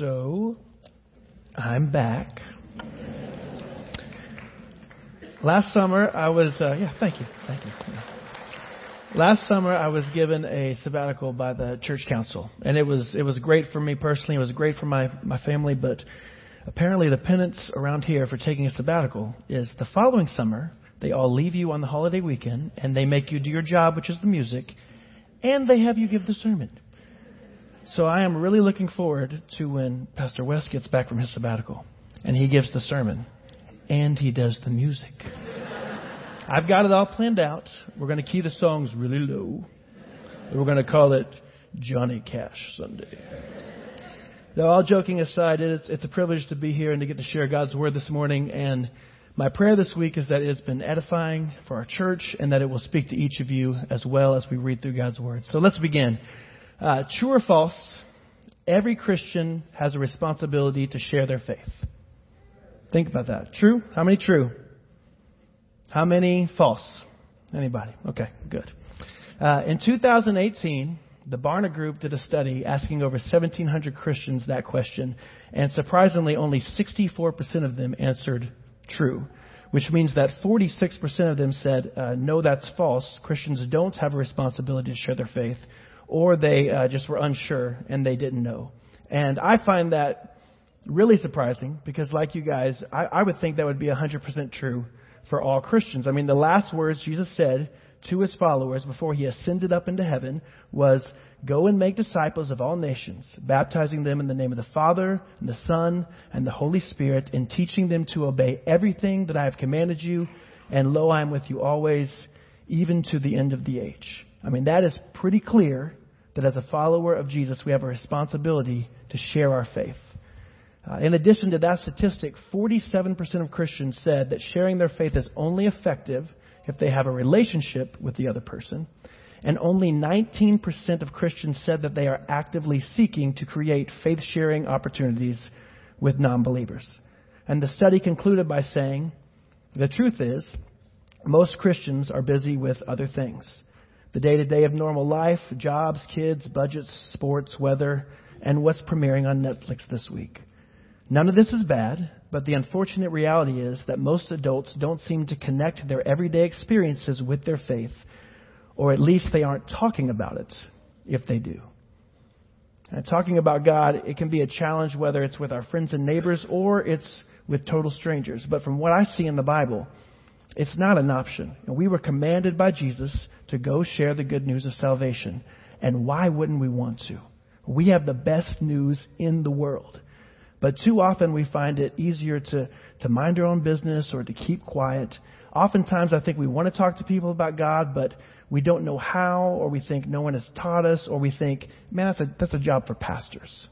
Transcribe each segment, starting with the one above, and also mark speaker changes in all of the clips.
Speaker 1: So, I'm back. Last summer, I was, uh, yeah, thank you, thank you. Last summer, I was given a sabbatical by the church council, and it was it was great for me personally. It was great for my my family, but apparently, the penance around here for taking a sabbatical is the following summer. They all leave you on the holiday weekend, and they make you do your job, which is the music, and they have you give the sermon. So I am really looking forward to when Pastor West gets back from his sabbatical and he gives the sermon and he does the music. I've got it all planned out. We're going to key the songs really low. We're going to call it Johnny Cash Sunday. Now, all joking aside, it's, it's a privilege to be here and to get to share God's Word this morning. And my prayer this week is that it's been edifying for our church and that it will speak to each of you as well as we read through God's Word. So let's begin. Uh, true or false? Every Christian has a responsibility to share their faith. Think about that. True? How many true? How many false? Anybody? Okay, good. Uh, in 2018, the Barna Group did a study asking over 1,700 Christians that question, and surprisingly, only 64% of them answered true, which means that 46% of them said, uh, no, that's false. Christians don't have a responsibility to share their faith, or they uh, just were unsure and they didn't know. And I find that really surprising because, like you guys, I, I would think that would be 100% true for all Christians. I mean, the last words Jesus said to his followers before he ascended up into heaven was, Go and make disciples of all nations, baptizing them in the name of the Father, and the Son, and the Holy Spirit, and teaching them to obey everything that I have commanded you. And lo, I am with you always, even to the end of the age. I mean, that is pretty clear that as a follower of Jesus, we have a responsibility to share our faith. Uh, in addition to that statistic, 47% of Christians said that sharing their faith is only effective if they have a relationship with the other person. And only 19% of Christians said that they are actively seeking to create faith sharing opportunities with non believers. And the study concluded by saying, the truth is, most Christians are busy with other things the day to day of normal life, jobs, kids, budgets, sports, weather, and what's premiering on Netflix this week. None of this is bad, but the unfortunate reality is that most adults don't seem to connect their everyday experiences with their faith, or at least they aren't talking about it if they do. And talking about God, it can be a challenge whether it's with our friends and neighbors or it's with total strangers. But from what I see in the Bible, it's not an option. We were commanded by Jesus to go share the good news of salvation. And why wouldn't we want to? We have the best news in the world. But too often we find it easier to, to mind our own business or to keep quiet. Oftentimes I think we want to talk to people about God, but we don't know how, or we think no one has taught us, or we think, man, that's a, that's a job for pastors.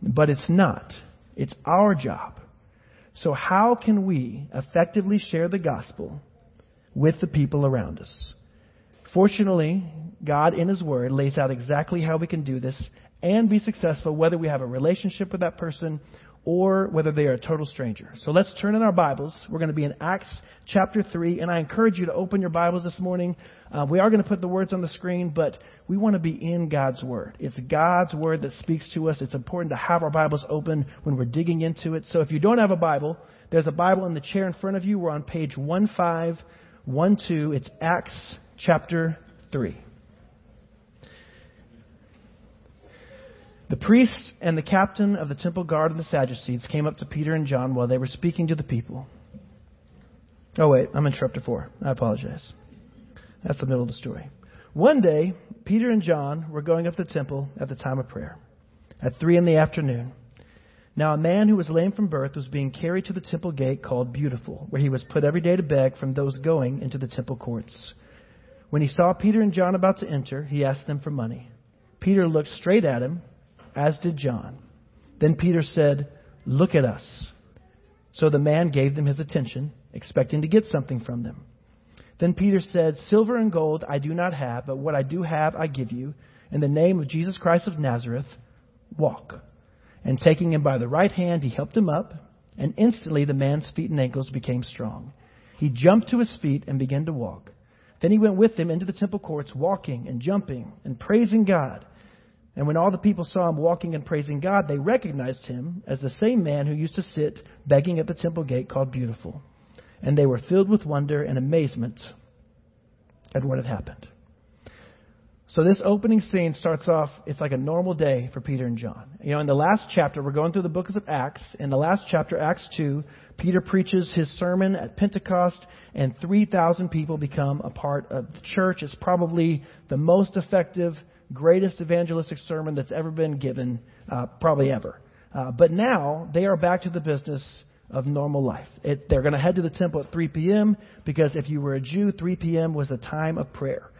Speaker 1: But it's not. It's our job. So, how can we effectively share the gospel with the people around us? Fortunately, God in His Word lays out exactly how we can do this and be successful, whether we have a relationship with that person or whether they are a total stranger. So let's turn in our Bibles. We're going to be in Acts chapter 3, and I encourage you to open your Bibles this morning. Uh, we are going to put the words on the screen, but we want to be in God's Word. It's God's Word that speaks to us. It's important to have our Bibles open when we're digging into it. So if you don't have a Bible, there's a Bible in the chair in front of you. We're on page 1512. It's Acts chapter 3. The priests and the captain of the temple guard and the Sadducees came up to Peter and John while they were speaking to the people. Oh, wait, I'm in chapter 4. I apologize. That's the middle of the story. One day, Peter and John were going up to the temple at the time of prayer, at 3 in the afternoon. Now, a man who was lame from birth was being carried to the temple gate called Beautiful, where he was put every day to beg from those going into the temple courts. When he saw Peter and John about to enter, he asked them for money. Peter looked straight at him as did John. Then Peter said, Look at us. So the man gave them his attention, expecting to get something from them. Then Peter said, Silver and gold I do not have, but what I do have I give you. In the name of Jesus Christ of Nazareth, walk. And taking him by the right hand, he helped him up, and instantly the man's feet and ankles became strong. He jumped to his feet and began to walk. Then he went with them into the temple courts, walking and jumping and praising God. And when all the people saw him walking and praising God, they recognized him as the same man who used to sit begging at the temple gate called Beautiful. And they were filled with wonder and amazement at what had happened. So this opening scene starts off, it's like a normal day for Peter and John. You know, in the last chapter, we're going through the books of Acts. In the last chapter, Acts 2, Peter preaches his sermon at Pentecost, and 3,000 people become a part of the church. It's probably the most effective, greatest evangelistic sermon that's ever been given, uh, probably ever. Uh, but now, they are back to the business of normal life. It, they're going to head to the temple at 3 p.m. because if you were a Jew, 3 p.m. was a time of prayer.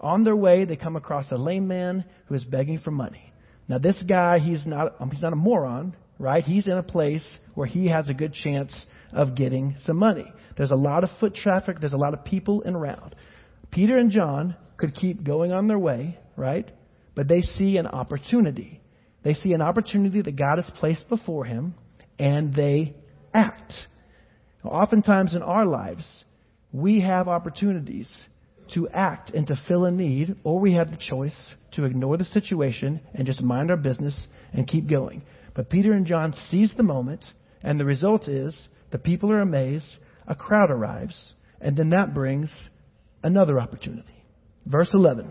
Speaker 1: On their way, they come across a lame man who is begging for money. Now, this guy, he's not, um, he's not a moron, right? He's in a place where he has a good chance of getting some money. There's a lot of foot traffic. There's a lot of people around. Peter and John could keep going on their way, right? But they see an opportunity. They see an opportunity that God has placed before him, and they act. Oftentimes in our lives, we have opportunities to act and to fill a need, or we have the choice to ignore the situation and just mind our business and keep going. But Peter and John seize the moment, and the result is the people are amazed, a crowd arrives, and then that brings another opportunity. Verse 11.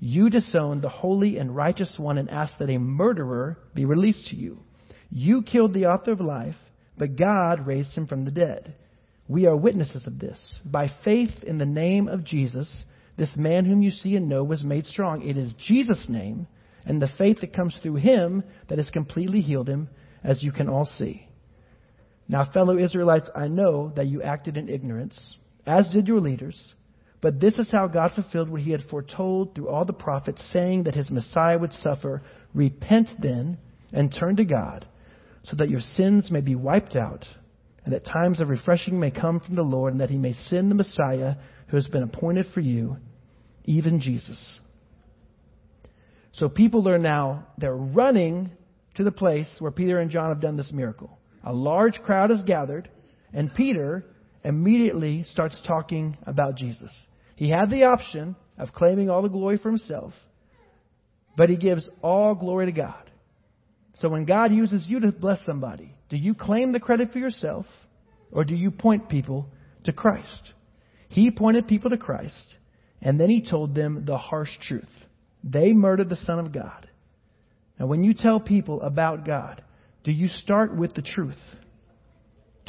Speaker 1: You disowned the holy and righteous one and asked that a murderer be released to you. You killed the author of life, but God raised him from the dead. We are witnesses of this. By faith in the name of Jesus, this man whom you see and know was made strong. It is Jesus' name and the faith that comes through him that has completely healed him, as you can all see. Now, fellow Israelites, I know that you acted in ignorance, as did your leaders. But this is how God fulfilled what he had foretold through all the prophets, saying that his Messiah would suffer. Repent then and turn to God, so that your sins may be wiped out and that times of refreshing may come from the Lord, and that he may send the Messiah who has been appointed for you, even Jesus. So people are now, they're running to the place where Peter and John have done this miracle. A large crowd is gathered, and Peter immediately starts talking about Jesus. He had the option of claiming all the glory for himself, but he gives all glory to God. So when God uses you to bless somebody, do you claim the credit for yourself or do you point people to Christ? He pointed people to Christ and then he told them the harsh truth. They murdered the Son of God. Now, when you tell people about God, do you start with the truth?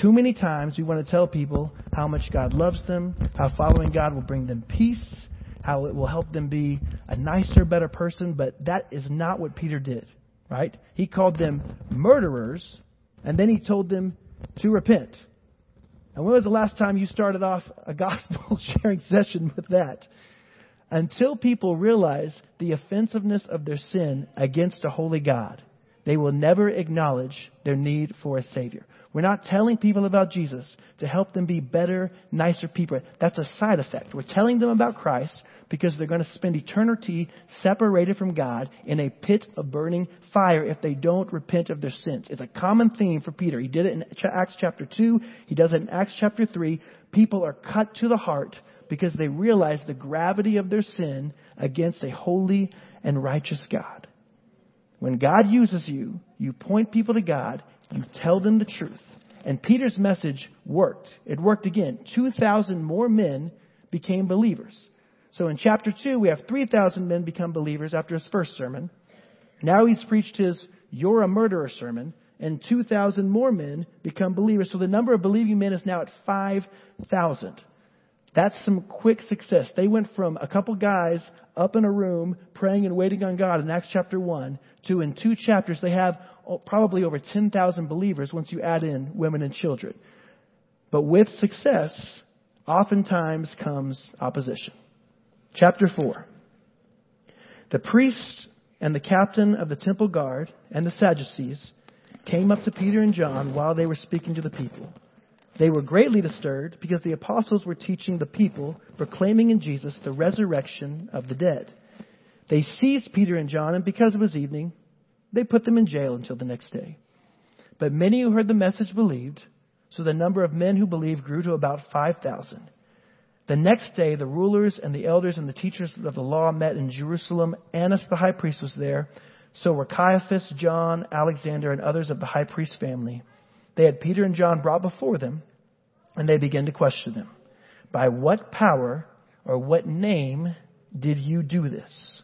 Speaker 1: Too many times we want to tell people how much God loves them, how following God will bring them peace, how it will help them be a nicer, better person, but that is not what Peter did, right? He called them murderers and then he told them to repent. And when was the last time you started off a gospel sharing session with that? Until people realize the offensiveness of their sin against a holy God, they will never acknowledge their need for a Savior. We're not telling people about Jesus to help them be better, nicer people. That's a side effect. We're telling them about Christ because they're going to spend eternity separated from God in a pit of burning fire if they don't repent of their sins. It's a common theme for Peter. He did it in Acts chapter 2. He does it in Acts chapter 3. People are cut to the heart because they realize the gravity of their sin against a holy and righteous God. When God uses you, you point people to God you tell them the truth. And Peter's message worked. It worked again. 2,000 more men became believers. So in chapter 2, we have 3,000 men become believers after his first sermon. Now he's preached his You're a Murderer sermon, and 2,000 more men become believers. So the number of believing men is now at 5,000. That's some quick success. They went from a couple guys up in a room praying and waiting on God in Acts chapter 1 to in two chapters they have probably over 10,000 believers once you add in women and children. But with success, oftentimes comes opposition. Chapter 4. The priests and the captain of the temple guard and the Sadducees came up to Peter and John while they were speaking to the people. They were greatly disturbed because the apostles were teaching the people, proclaiming in Jesus the resurrection of the dead. They seized Peter and John, and because it was evening, they put them in jail until the next day. But many who heard the message believed, so the number of men who believed grew to about 5,000. The next day, the rulers and the elders and the teachers of the law met in Jerusalem. Annas the high priest was there. So were Caiaphas, John, Alexander, and others of the high priest family. They had Peter and John brought before them, and they began to question them. By what power or what name did you do this?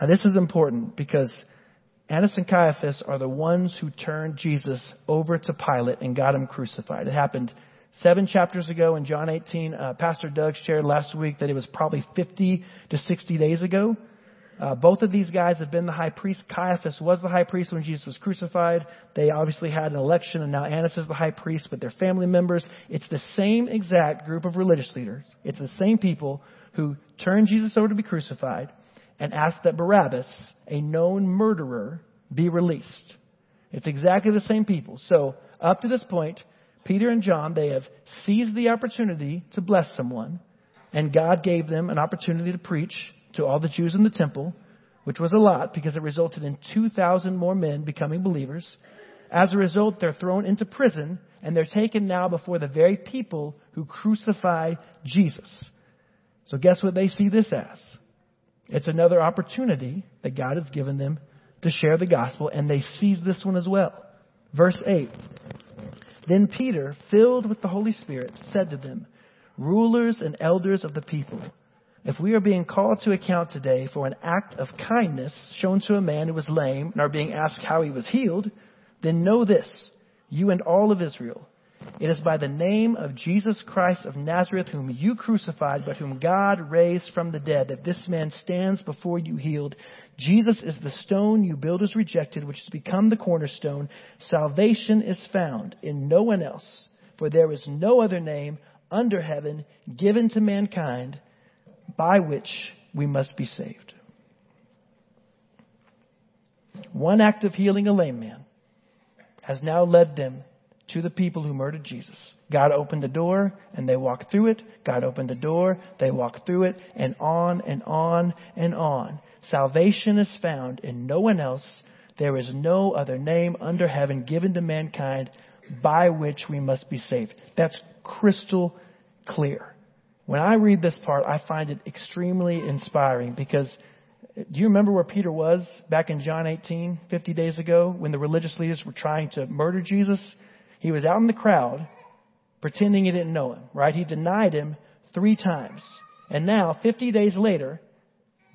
Speaker 1: Now, this is important because Annas and Caiaphas are the ones who turned Jesus over to Pilate and got him crucified. It happened seven chapters ago in John 18. Uh, Pastor Doug shared last week that it was probably 50 to 60 days ago. Uh, both of these guys have been the high priest. Caiaphas was the high priest when Jesus was crucified. They obviously had an election, and now Annas is the high priest, with they're family members. It's the same exact group of religious leaders. It's the same people who turned Jesus over to be crucified and asked that Barabbas, a known murderer, be released. It's exactly the same people. So, up to this point, Peter and John, they have seized the opportunity to bless someone, and God gave them an opportunity to preach to all the Jews in the temple, which was a lot because it resulted in 2,000 more men becoming believers. As a result, they're thrown into prison, and they're taken now before the very people who crucify Jesus. So, guess what they see this as? It's another opportunity that God has given them to share the gospel, and they seize this one as well. Verse 8 Then Peter, filled with the Holy Spirit, said to them, Rulers and elders of the people, if we are being called to account today for an act of kindness shown to a man who was lame and are being asked how he was healed, then know this, you and all of Israel it is by the name of Jesus Christ of Nazareth, whom you crucified, but whom God raised from the dead, that this man stands before you healed. Jesus is the stone you builders rejected, which has become the cornerstone. Salvation is found in no one else, for there is no other name under heaven given to mankind by which we must be saved. One act of healing a lame man has now led them to the people who murdered Jesus. God opened a door and they walked through it. God opened a door, they walked through it, and on and on and on. Salvation is found in no one else. There is no other name under heaven given to mankind by which we must be saved. That's crystal clear. When I read this part, I find it extremely inspiring because do you remember where Peter was back in John 18, 50 days ago, when the religious leaders were trying to murder Jesus? He was out in the crowd pretending he didn't know him, right? He denied him three times. And now, 50 days later,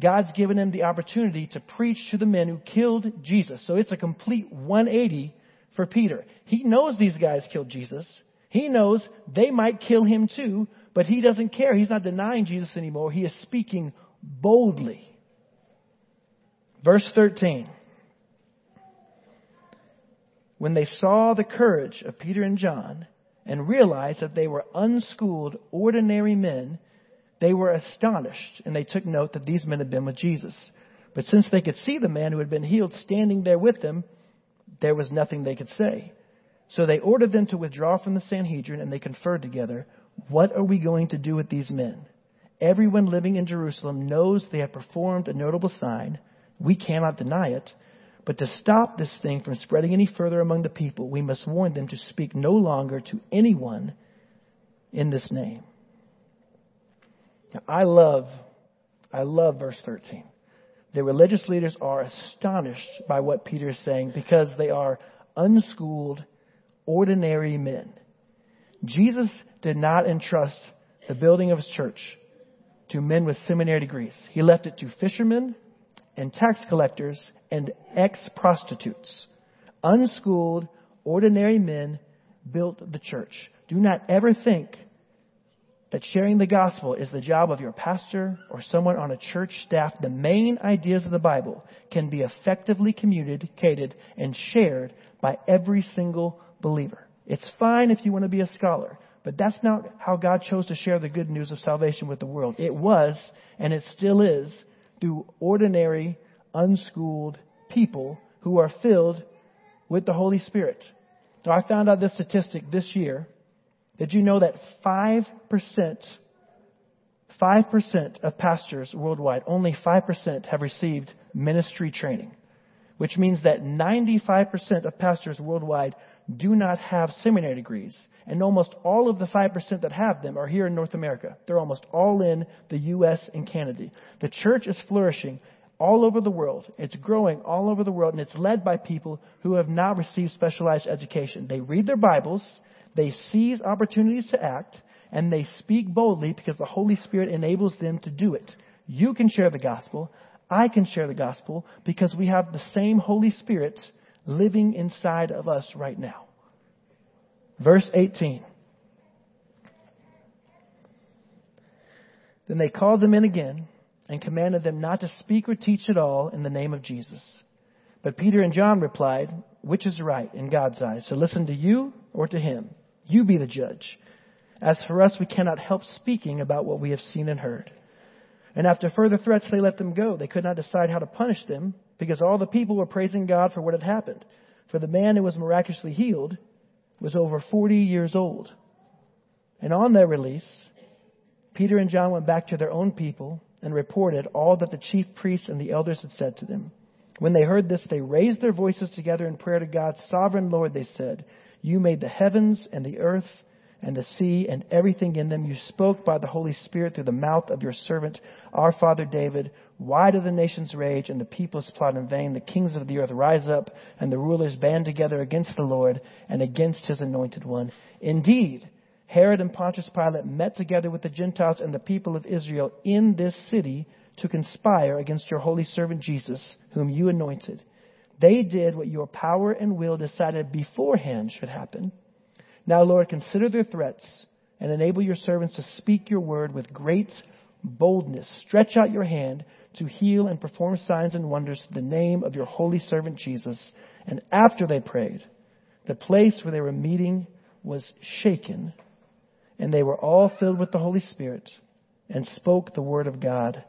Speaker 1: God's given him the opportunity to preach to the men who killed Jesus. So it's a complete 180 for Peter. He knows these guys killed Jesus. He knows they might kill him too, but he doesn't care. He's not denying Jesus anymore. He is speaking boldly. Verse 13 when they saw the courage of Peter and John and realized that they were unschooled, ordinary men, they were astonished and they took note that these men had been with Jesus. But since they could see the man who had been healed standing there with them, there was nothing they could say. So they ordered them to withdraw from the Sanhedrin and they conferred together, What are we going to do with these men? Everyone living in Jerusalem knows they have performed a notable sign. We cannot deny it. But to stop this thing from spreading any further among the people, we must warn them to speak no longer to anyone in this name. Now, I love, I love verse 13. The religious leaders are astonished by what Peter is saying because they are unschooled, ordinary men. Jesus did not entrust the building of his church to men with seminary degrees. He left it to fishermen and tax collectors and ex prostitutes. Unschooled, ordinary men built the church. Do not ever think that sharing the gospel is the job of your pastor or someone on a church staff. The main ideas of the Bible can be effectively communicated and shared by every single believer. It's fine if you want to be a scholar, but that's not how God chose to share the good news of salvation with the world. It was, and it still is, through ordinary, unschooled people who are filled with the Holy Spirit. Now, I found out this statistic this year. Did you know that 5%, 5% of pastors worldwide, only 5% have received ministry training, which means that 95% of pastors worldwide do not have seminary degrees. And almost all of the 5% that have them are here in North America. They're almost all in the U.S. and Canada. The church is flourishing all over the world. It's growing all over the world, and it's led by people who have not received specialized education. They read their Bibles, they seize opportunities to act, and they speak boldly because the Holy Spirit enables them to do it. You can share the gospel. I can share the gospel because we have the same Holy Spirit living inside of us right now. Verse 18. Then they called them in again and commanded them not to speak or teach at all in the name of Jesus. But Peter and John replied, Which is right in God's eyes? To listen to you or to him? You be the judge. As for us, we cannot help speaking about what we have seen and heard. And after further threats, they let them go. They could not decide how to punish them because all the people were praising God for what had happened. For the man who was miraculously healed was over 40 years old. And on their release, Peter and John went back to their own people and reported all that the chief priests and the elders had said to them. When they heard this, they raised their voices together in prayer to God. Sovereign Lord, they said, You made the heavens and the earth and the sea and everything in them. You spoke by the Holy Spirit through the mouth of your servant, our father David. Why do the nations rage and the peoples plot in vain? The kings of the earth rise up and the rulers band together against the Lord and against his anointed one. Indeed, Herod and Pontius Pilate met together with the Gentiles and the people of Israel in this city to conspire against your holy servant Jesus, whom you anointed. They did what your power and will decided beforehand should happen now, Lord, consider their threats and enable your servants to speak your word with great boldness. Stretch out your hand to heal and perform signs and wonders in the name of your holy servant Jesus. And after they prayed, the place where they were meeting was shaken, and they were all filled with the Holy Spirit and spoke the word of God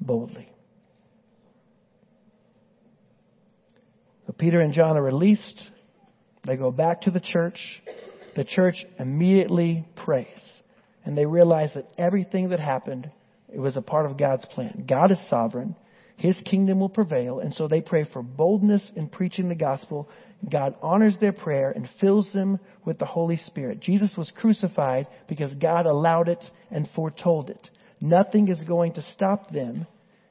Speaker 1: boldly. So Peter and John are released. They go back to the church the church immediately prays. And they realize that everything that happened, it was a part of God's plan. God is sovereign. His kingdom will prevail. And so they pray for boldness in preaching the gospel. God honors their prayer and fills them with the Holy Spirit. Jesus was crucified because God allowed it and foretold it. Nothing is going to stop them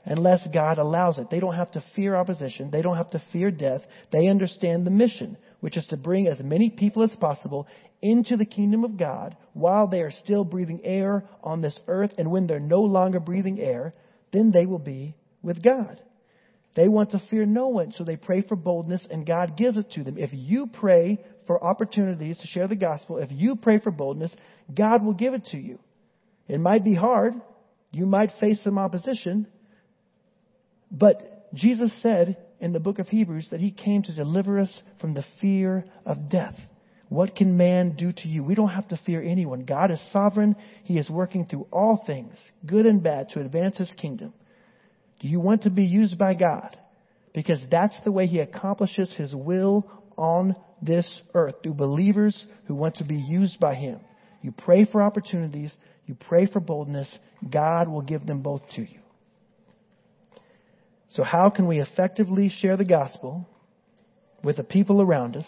Speaker 1: unless God allows it. They don't have to fear opposition. They don't have to fear death. They understand the mission, which is to bring as many people as possible into the kingdom of God while they are still breathing air on this earth. And when they're no longer breathing air, then they will be with God. They want to fear no one, so they pray for boldness, and God gives it to them. If you pray for opportunities to share the gospel, if you pray for boldness, God will give it to you. It might be hard. You might face some opposition. But Jesus said in the book of Hebrews that he came to deliver us from the fear of death. What can man do to you? We don't have to fear anyone. God is sovereign. He is working through all things, good and bad, to advance his kingdom. Do you want to be used by God? Because that's the way he accomplishes his will on this earth through believers who want to be used by him. You pray for opportunities, you pray for boldness, God will give them both to you. So, how can we effectively share the gospel with the people around us,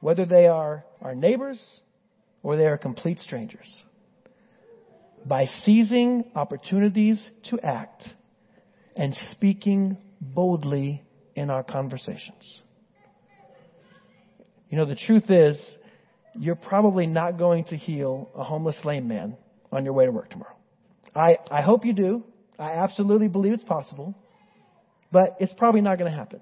Speaker 1: whether they are our neighbors or they are complete strangers? By seizing opportunities to act and speaking boldly in our conversations. You know, the truth is, you're probably not going to heal a homeless lame man on your way to work tomorrow. I, I hope you do. I absolutely believe it's possible but it's probably not going to happen.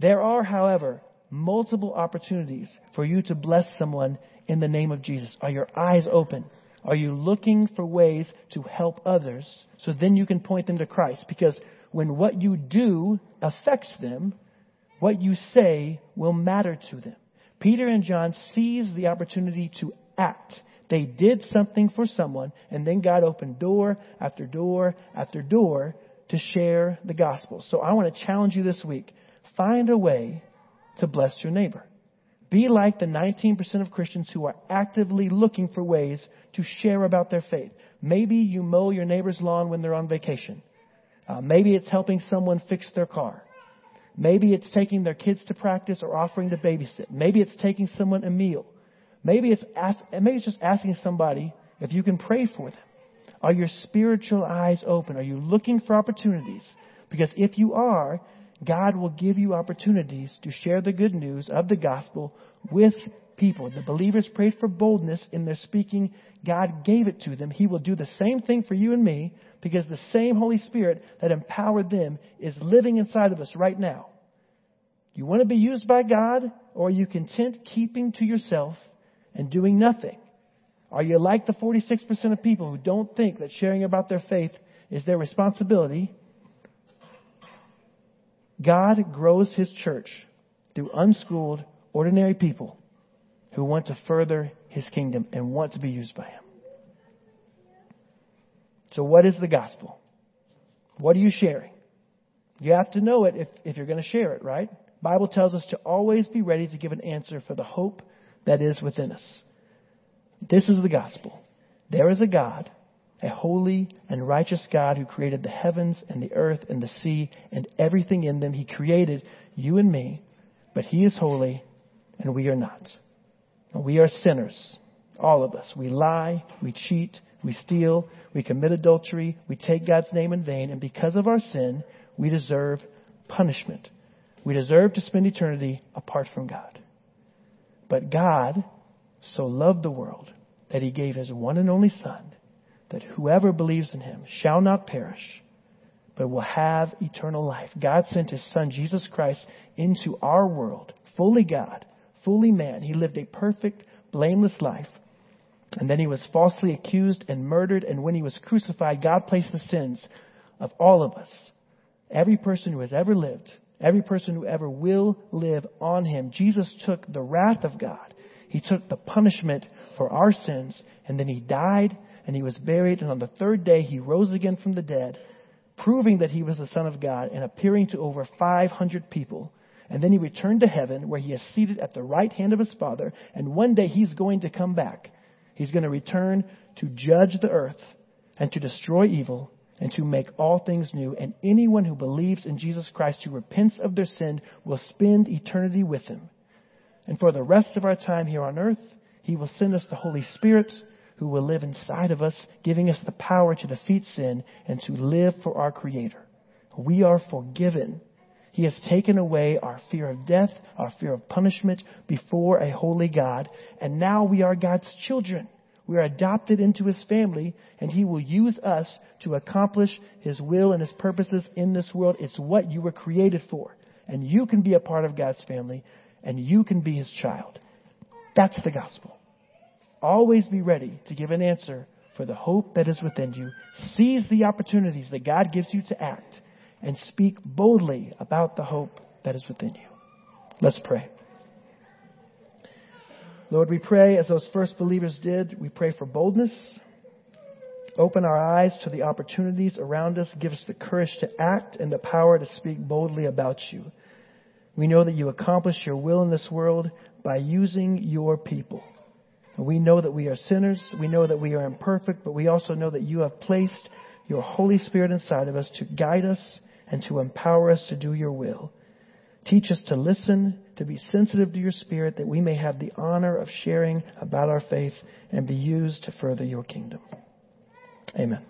Speaker 1: There are, however, multiple opportunities for you to bless someone in the name of Jesus. Are your eyes open? Are you looking for ways to help others so then you can point them to Christ? Because when what you do affects them, what you say will matter to them. Peter and John seized the opportunity to act. They did something for someone, and then God opened door after door after door to share the gospel. So I want to challenge you this week. Find a way to bless your neighbor. Be like the 19% of Christians who are actively looking for ways to share about their faith. Maybe you mow your neighbor's lawn when they're on vacation. Uh, maybe it's helping someone fix their car. Maybe it's taking their kids to practice or offering to babysit. Maybe it's taking someone a meal. Maybe it's ask, maybe it's just asking somebody if you can pray for them. Are your spiritual eyes open? Are you looking for opportunities? Because if you are, God will give you opportunities to share the good news of the gospel with people. The believers prayed for boldness in their speaking. God gave it to them. He will do the same thing for you and me because the same Holy Spirit that empowered them is living inside of us right now. You want to be used by God or are you content keeping to yourself and doing nothing? Are you like the 46% of people who don't think that sharing about their faith is their responsibility? God grows His church through unschooled, ordinary people who want to further His kingdom and want to be used by Him. So what is the gospel? What are you sharing? You have to know it if, if you're going to share it, right? Bible tells us to always be ready to give an answer for the hope that is within us. This is the gospel. There is a God, a holy and righteous God who created the heavens and the earth and the sea and everything in them. He created you and me, but He is holy and we are not. We are sinners, all of us. We lie, we cheat, we steal, we commit adultery, we take God's name in vain, and because of our sin, we deserve punishment. We deserve to spend eternity apart from God. But God so loved the world that he gave his one and only Son, that whoever believes in him shall not perish, but will have eternal life. God sent his Son, Jesus Christ, into our world, fully God, fully man. He lived a perfect, blameless life. And then he was falsely accused and murdered. And when he was crucified, God placed the sins of all of us, every person who has ever lived, every person who ever will live on him. Jesus took the wrath of God. He took the punishment for our sins. And then he died and he was buried. And on the third day, he rose again from the dead, proving that he was the Son of God and appearing to over 500 people. And then he returned to heaven where he is seated at the right hand of his Father. And one day he's going to come back. He's going to return to judge the earth and to destroy evil and to make all things new. And anyone who believes in Jesus Christ, who repents of their sin, will spend eternity with him. And for the rest of our time here on earth, he will send us the Holy Spirit who will live inside of us, giving us the power to defeat sin and to live for our Creator. We are forgiven. He has taken away our fear of death, our fear of punishment before a holy God, and now we are God's children. We are adopted into His family, and He will use us to accomplish His will and His purposes in this world. It's what you were created for. And you can be a part of God's family, and you can be His child. That's the gospel. Always be ready to give an answer for the hope that is within you. Seize the opportunities that God gives you to act and speak boldly about the hope that is within you. Let's pray. Lord, we pray as those first believers did, we pray for boldness. Open our eyes to the opportunities around us. Give us the courage to act and the power to speak boldly about you. We know that you accomplish your will in this world by using your people. We know that we are sinners. We know that we are imperfect, but we also know that you have placed your Holy Spirit inside of us to guide us and to empower us to do your will. Teach us to listen, to be sensitive to your Spirit, that we may have the honor of sharing about our faith and be used to further your kingdom. Amen.